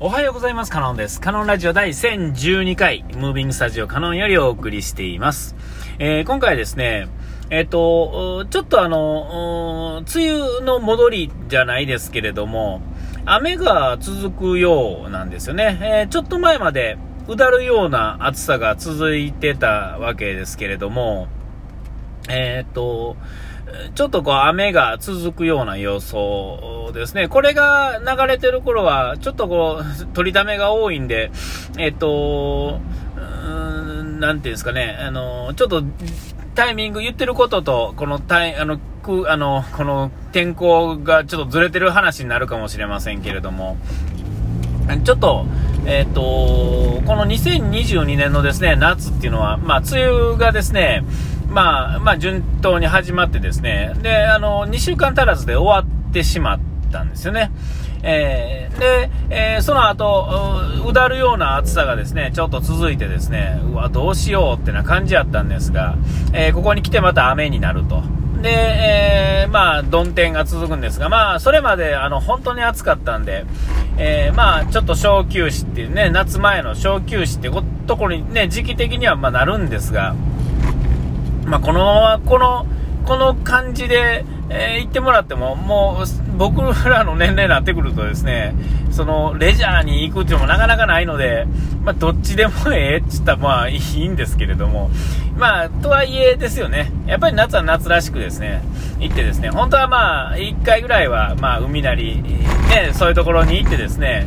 おはようございます。カノンです。カノンラジオ第1012回、ムービングスタジオカノンよりお送りしています。えー、今回はですね、えっ、ー、と、ちょっとあの、梅雨の戻りじゃないですけれども、雨が続くようなんですよね。えー、ちょっと前まで、うだるような暑さが続いてたわけですけれども、えっ、と、ちょっとこう雨が続くような予想ですね。これが流れてる頃は、ちょっとこう、取りためが多いんで、えっと、なんていうんですかね、あの、ちょっと、タイミング言ってることと、このタイ、あの、く、あの、この天候がちょっとずれてる話になるかもしれませんけれども、ちょっと、えっ、と、この2022年のですね、夏っていうのは、まあ、梅雨がですね、まあ、まあ、順当に始まってですね、で、あの、2週間足らずで終わってしまったんですよね。えー、で、えー、その後う、だるような暑さがですね、ちょっと続いてですね、うわ、どうしようってな感じやったんですが、えー、ここに来てまた雨になると。で、えー、まあ、曇天が続くんですが、まあ、それまで、あの、本当に暑かったんで、えー、まあ、ちょっと小休止っていうね、夏前の小休止ってところにね、時期的にはまあなるんですが、まあ、このまま、この、この感じで、えー、言ってもらっても、もう、僕らの年齢になってくるとですね、その、レジャーに行くっていうのもなかなかないので、まあ、どっちでもええって言ったら、まあ、いいんですけれども、まあ、とはいえですよね、やっぱり夏は夏らしくですね、行ってですね、本当はまあ、1回ぐらいは、まあ、海なり、ね、そういうところに行ってですね、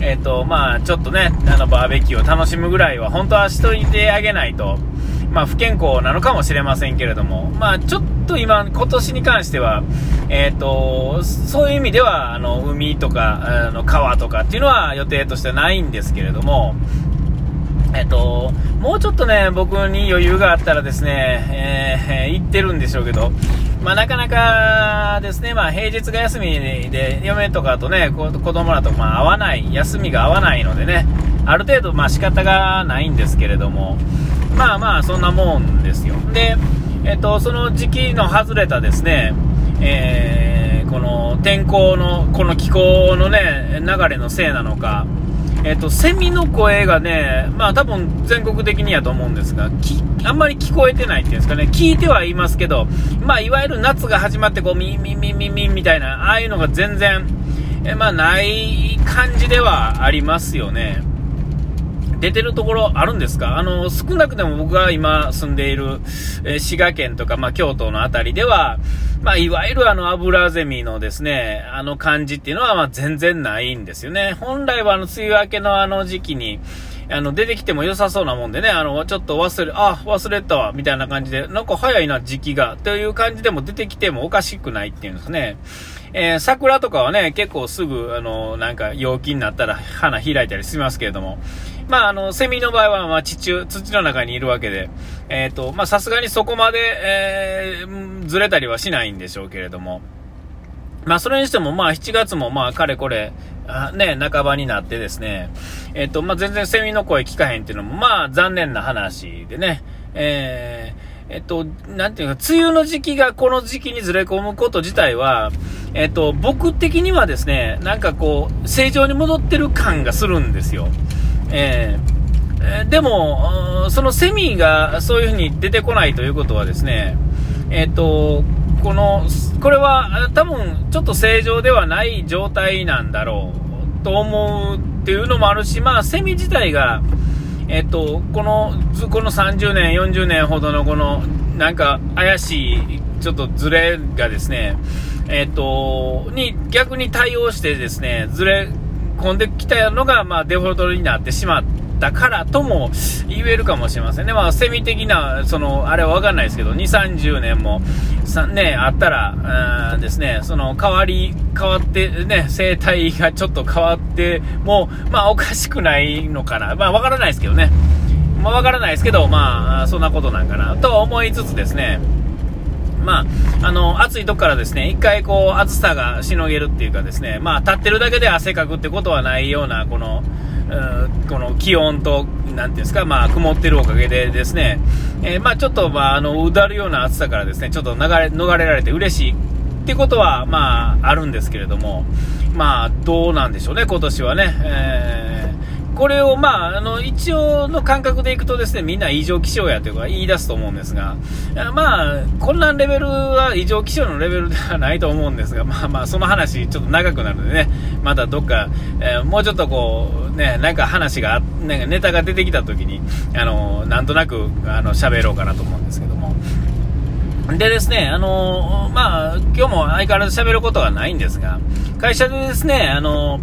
えっ、ー、と、まあ、ちょっとね、あの、バーベキューを楽しむぐらいは、本当はしといてあげないと、まあ、不健康なのかもしれませんけれども、まあ、ちょっと今、今年に関しては、えっ、ー、と、そういう意味では、あの、海とか、あの、川とかっていうのは予定としてはないんですけれども、えっと、もうちょっとね、僕に余裕があったらですね、えー、行ってるんでしょうけど、まあ、なかなかですね、まあ、平日が休みで、嫁とかとね、子供らとまあ合わない、休みが合わないのでね、ある程度まあ仕方がないんですけれども、まあまあ、そんなもんですよ。で、えっと、その時期の外れたですね、えー、この天候の、この気候のね、流れのせいなのか、えっと、セミの声がね、まあ多分全国的にやと思うんですが、あんまり聞こえてないっていうんですかね、聞いてはいますけど、まあいわゆる夏が始まってこう、ミミミミミみたいな、ああいうのが全然、えまあない感じではありますよね。出てるところあるんですか？あの、少なくても僕が今住んでいる、え、滋賀県とか、まあ、京都の辺りでは、まあ、いわゆるあの、アブラゼミのですね、あの感じっていうのは、ま、全然ないんですよね。本来はあの、梅雨明けのあの時期に、あの、出てきても良さそうなもんでね、あの、ちょっと忘れ、あ、忘れたわ、みたいな感じで、なんか早いな、時期が、という感じでも出てきてもおかしくないっていうんですね。えー、桜とかはね、結構すぐ、あの、なんか陽気になったら花開いたりしますけれども、まあ、あの、セミの場合は、まあ、地中、土の中にいるわけで、えっ、ー、と、まあ、さすがにそこまで、えー、ずれたりはしないんでしょうけれども、まあ、それにしても、まあ、7月も、まあ、かれこれ、あね、半ばになってですね、えっ、ー、と、まあ、全然セミの声聞かへんっていうのも、まあ、残念な話でね、えー、えっと、なんていうか、梅雨の時期がこの時期にずれ込むこと自体は、えっと、僕的にはですね、なんかこう、正常に戻ってる感がするんですよ。えー、でも、そのセミがそういう風に出てこないということはですね、えっ、ー、と、この、これは多分ちょっと正常ではない状態なんだろうと思うっていうのもあるし、まあ、セミ自体が、えっ、ー、と、この、この30年、40年ほどのこの、なんか怪しい、ちょっとズレがですね、えっ、ー、と、に逆に対応してですね、ズレ込んできたのが、まあ、デフォルトになってしまったからとも言えるかもしれませんね。まあ、セミ的な、その、あれはわかんないですけど、2、30年も、ね、あったら、うんですね、その、変わり、変わって、ね、生態がちょっと変わっても、まあ、おかしくないのかな。まあ、わからないですけどね。まあ、わからないですけど、まあ、そんなことなんかな、と思いつつですね、まあ、あの、暑いとこからですね、一回こう、暑さがしのげるっていうかですね、まあ、立ってるだけで汗かくってことはないような、この、この気温と、なんていうんですか、まあ、曇ってるおかげでですね、えー、まあ、ちょっと、まあ、あの、うだるような暑さからですね、ちょっと流れ、逃れられて嬉しいってことは、まあ、あるんですけれども、まあ、どうなんでしょうね、今年はね。えーこれを、まあ、あの、一応の感覚でいくとですね、みんな異常気象やというか言い出すと思うんですが、まあ、混乱レベルは異常気象のレベルではないと思うんですが、まあまあ、その話ちょっと長くなるのでね、またどっか、えー、もうちょっとこう、ね、なんか話が、なんかネタが出てきた時に、あの、なんとなく、あの、喋ろうかなと思うんですけども。でですね、あのまあ、今日も相変わらず喋ることはないんですが、会社でですね、あの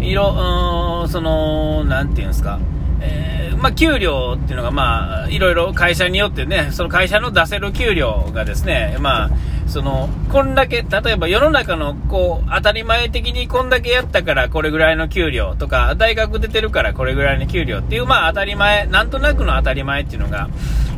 いろ、その、なんていうんですか、えー、まあ、給料っていうのが、まあ、いろいろ会社によってね、その会社の出せる給料がですね、まあ、その、こんだけ、例えば世の中の、こう、当たり前的にこんだけやったからこれぐらいの給料とか、大学出てるからこれぐらいの給料っていう、まあ、当たり前、なんとなくの当たり前っていうのが、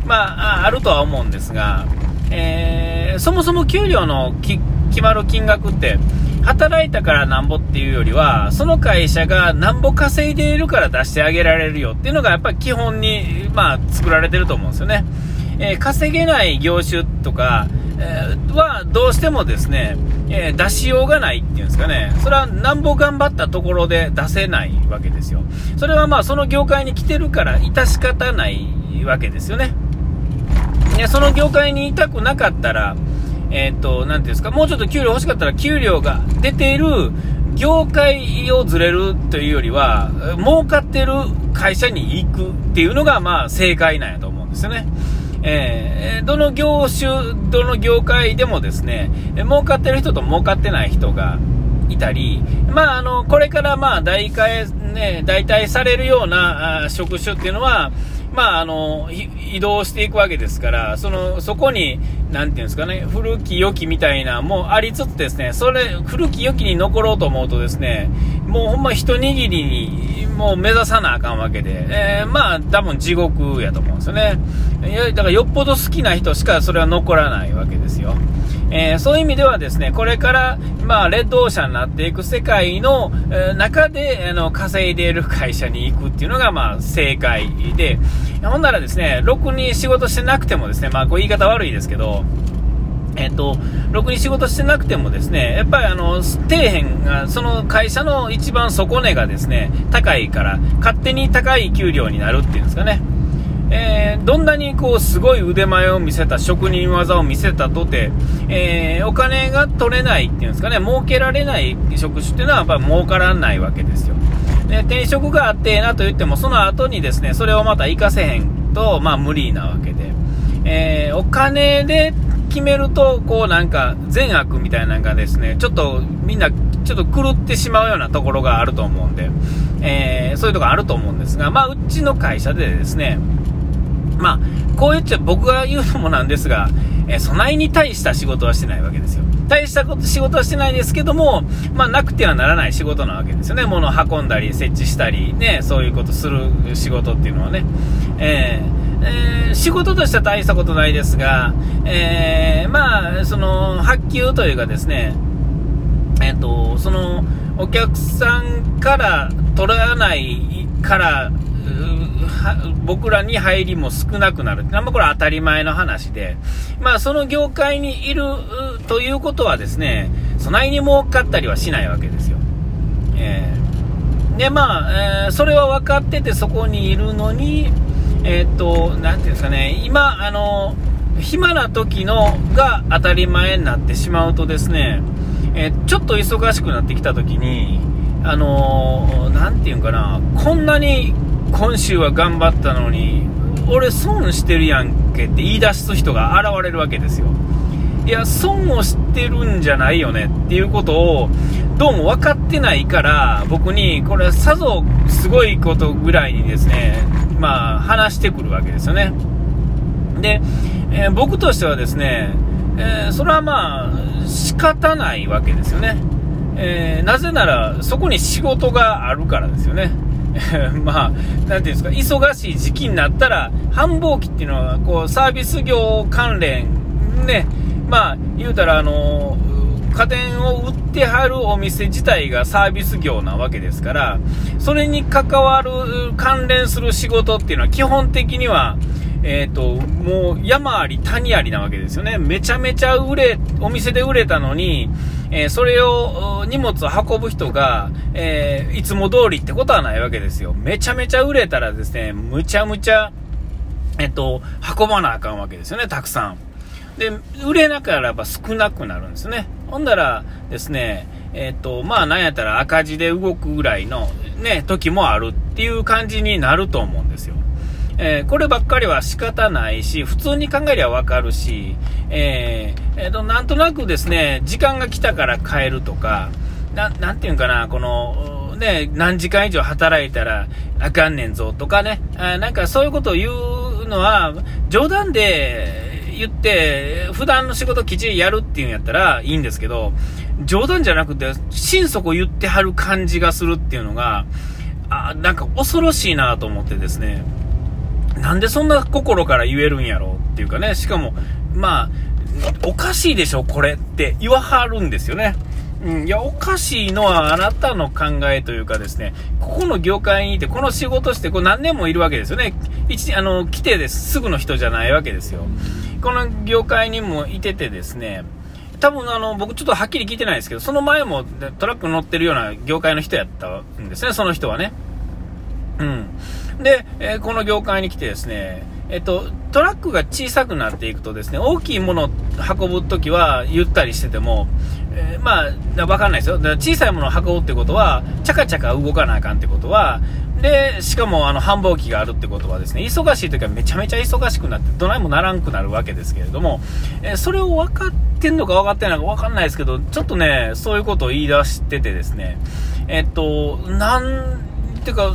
まあ、あるとは思うんですが、えー、そもそも給料の決まる金額って、働いたからなんぼっていうよりは、その会社がなんぼ稼いでいるから出してあげられるよっていうのがやっぱり基本に、まあ、作られてると思うんですよね。えー、稼げない業種とか、えー、はどうしてもですね、えー、出しようがないっていうんですかね、それはなんぼ頑張ったところで出せないわけですよ。それはまあその業界に来てるから致し方ないわけですよね。でその業界にいたくなかったら、えっ、ー、と、なんていうんですか、もうちょっと給料欲しかったら、給料が出ている業界をずれるというよりは、儲かってる会社に行くっていうのが、まあ、正解なんやと思うんですよね。えー、どの業種、どの業界でもですね、儲かってる人と儲かってない人がいたり、まあ、あの、これからまあ、代替、ね、代替されるような職種っていうのは、まあ、あの、移動していくわけですから、その、そこに、なんていうんですかね、古き良きみたいな、もうありつつですね、それ、古き良きに残ろうと思うとですね、もうほんま一握りに、もう目指さなあかんわけで、えー、まあ、多分地獄やと思うんですよね。いや、だからよっぽど好きな人しかそれは残らないわけですよ。えー、そういう意味ではですね、これから、まあ、レッドオーシャンになっていく世界の、えー、中で、あの、稼いでいる会社に行くっていうのが、まあ、正解で、ほんならですね、ろくに仕事してなくてもですね、まあ、こう言い方悪いですけど、えっと、ろくに仕事してなくてもですね、やっぱりあの、底辺が、その会社の一番底値がですね、高いから、勝手に高い給料になるっていうんですかね。えー、どんなにこうすごい腕前を見せた職人技を見せたとて、えー、お金が取れないっていうんですかね儲けられない職種っていうのはやっぱり儲からないわけですよ。で転職があってえなと言ってもその後にですねそれをまた活かせへんと、まあ、無理なわけで、えー、お金で決めるとこうなんか善悪みたいなのがですねちょっとみんなちょっと狂ってしまうようなところがあると思うんで、えー、そういうとこあると思うんですが、まあ、うちの会社でですね、まあ、こう言っちゃ僕が言うのもなんですが、え、備えに対した仕事はしてないわけですよ。大したこと仕事はしてないですけども、まあ、なくてはならない仕事なわけですよね。物を運んだり、設置したり、ね、そういうことする仕事っていうのはね。えー、えー、仕事としては大したことないですが、えー、まあ、その、発給というかですね、えっ、と、その、お客さんから取らないから、僕らに入りも少なくなる。まあ、これは当たり前の話で、まあ、その業界にいるということはですね、備えに儲かったりはしないわけですよ。えー、で、まあ、えー、それは分かっててそこにいるのに、えー、っと、なんていうんですかね、今、あの、暇な時のが当たり前になってしまうとですね、え、ちょっと忙しくなってきた時に、あのー、て言うんかな、こんなに今週は頑張ったのに、俺損してるやんけって言い出す人が現れるわけですよ。いや、損をしてるんじゃないよねっていうことを、どうも分かってないから、僕に、これさぞすごいことぐらいにですね、まあ、話してくるわけですよね。で、えー、僕としてはですね、えー、それはまあ、仕方ないわけですよね。えー、なぜなら、そこに仕事があるからですよね。まあ、なんていうんですか、忙しい時期になったら、繁忙期っていうのは、こう、サービス業関連、ね、まあ、言うたら、あの、家電を売ってはるお店自体がサービス業なわけですから、それに関わる、関連する仕事っていうのは基本的には、えっ、ー、と、もう山あり谷ありなわけですよね。めちゃめちゃ売れ、お店で売れたのに、えー、それを、荷物を運ぶ人が、えー、いつも通りってことはないわけですよ。めちゃめちゃ売れたらですね、むちゃむちゃ、えっと、運ばなあかんわけですよね、たくさん。で、売れなければ少なくなるんですね。ほんだらですね、えっと、まあなんやったら赤字で動くぐらいのね、時もあるっていう感じになると思うんですよ。えー、こればっかりは仕方ないし、普通に考えりゃわかるし、えー、えー、と、なんとなくですね、時間が来たから帰るとか、ななんていうんかな、この、ね、何時間以上働いたらあかんねんぞとかね、あなんかそういうことを言うのは、冗談で言って、普段の仕事きっちりやるっていうんやったらいいんですけど、冗談じゃなくて、心底言ってはる感じがするっていうのが、あなんか恐ろしいなと思ってですね。なんでそんな心から言えるんやろうっていうかね、しかも、まあ、おかしいでしょ、これって言わはるんですよね。うん、いや、おかしいのはあなたの考えというかですね、ここの業界にいて、この仕事して、こう何年もいるわけですよね。一あの、来てです、すぐの人じゃないわけですよ。この業界にもいててですね、多分あの、僕ちょっとはっきり聞いてないですけど、その前もトラック乗ってるような業界の人やったんですね、その人はね。うん。で、えー、この業界に来てですね、えっと、トラックが小さくなっていくとですね、大きいものを運ぶときはゆったりしてても、えー、まあ、わかんないですよ。だから小さいものを運ぶってことは、チャカチャカ動かなあかんってことは、で、しかもあの繁忙期があるってことはですね、忙しい時はめちゃめちゃ忙しくなって、どないもならんくなるわけですけれども、えー、それを分かってんのか分かってないのか分かんないですけど、ちょっとね、そういうことを言い出しててですね、えっと、なんていうか、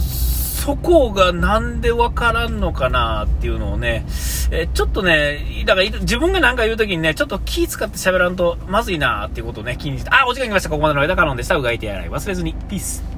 そこがなんでわからんのかなっていうのをね、えちょっとね、だから自分が何か言うときにね、ちょっと気使って喋らんとまずいなっていうことをね、気にして、あ、お時間来ました。ここまでの間カノンでした。うがいてやらい忘れずに。ピース。